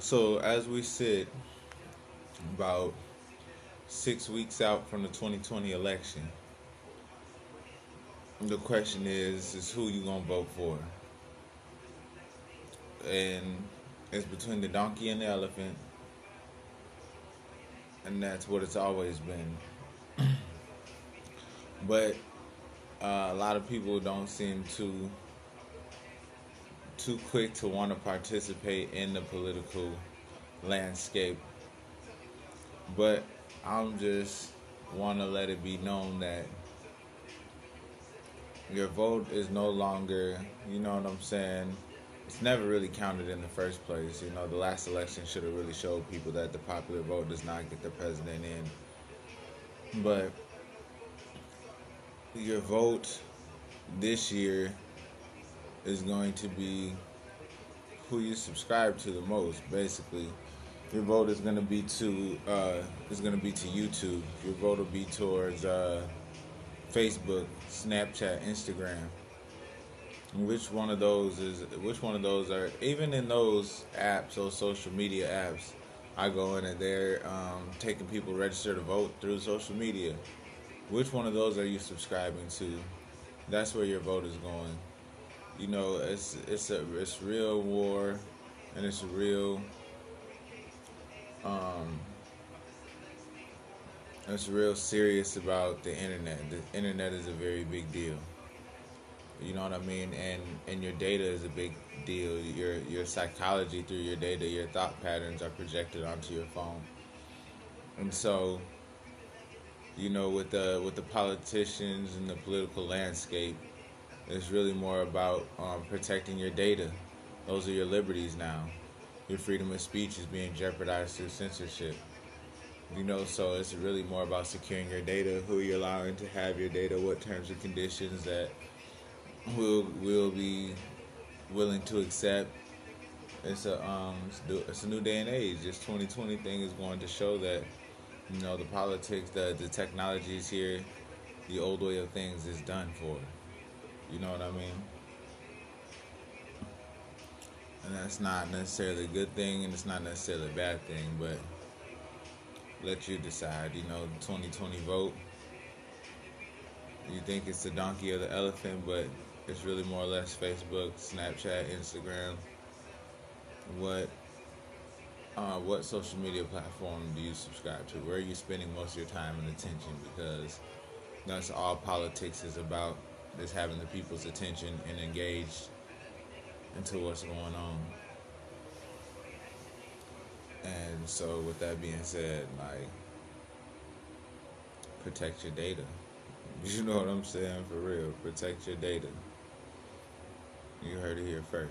So as we sit about six weeks out from the 2020 election, the question is, is who you gonna vote for? And it's between the donkey and the elephant, and that's what it's always been. but uh, a lot of people don't seem to too quick to want to participate in the political landscape. But I'm just want to let it be known that your vote is no longer, you know what I'm saying? It's never really counted in the first place. You know, the last election should have really showed people that the popular vote does not get the president in. But your vote this year is going to be who you subscribe to the most, basically. Your vote is going to be to uh, is to be to YouTube. Your vote will be towards uh, Facebook, Snapchat, Instagram. Which one of those is? Which one of those are? Even in those apps, those social media apps, I go in and they're um, taking people register to vote through social media. Which one of those are you subscribing to? That's where your vote is going. You know, it's it's a it's real war, and it's real. Um, it's real serious about the internet. The internet is a very big deal. You know what I mean? And and your data is a big deal. Your your psychology through your data, your thought patterns are projected onto your phone. And so, you know, with the with the politicians and the political landscape, it's really more about um, protecting your data. Those are your liberties now. Your freedom of speech is being jeopardized through censorship. You know, so it's really more about securing your data, who you're allowing to have your data, what terms and conditions that will will be willing to accept. It's a um, it's a new day and age. This 2020 thing is going to show that you know the politics, the the technology is here. The old way of things is done for. You know what I mean? And that's not necessarily a good thing, and it's not necessarily a bad thing, but let you decide. You know, 2020 vote. You think it's the donkey or the elephant, but it's really more or less Facebook, Snapchat, Instagram. What uh, what social media platform do you subscribe to? Where are you spending most of your time and attention? Because that's all politics is about is having the people's attention and engaged into what's going on. And so, with that being said, like, protect your data. You know what I'm saying? For real. Protect your data. You heard it here first.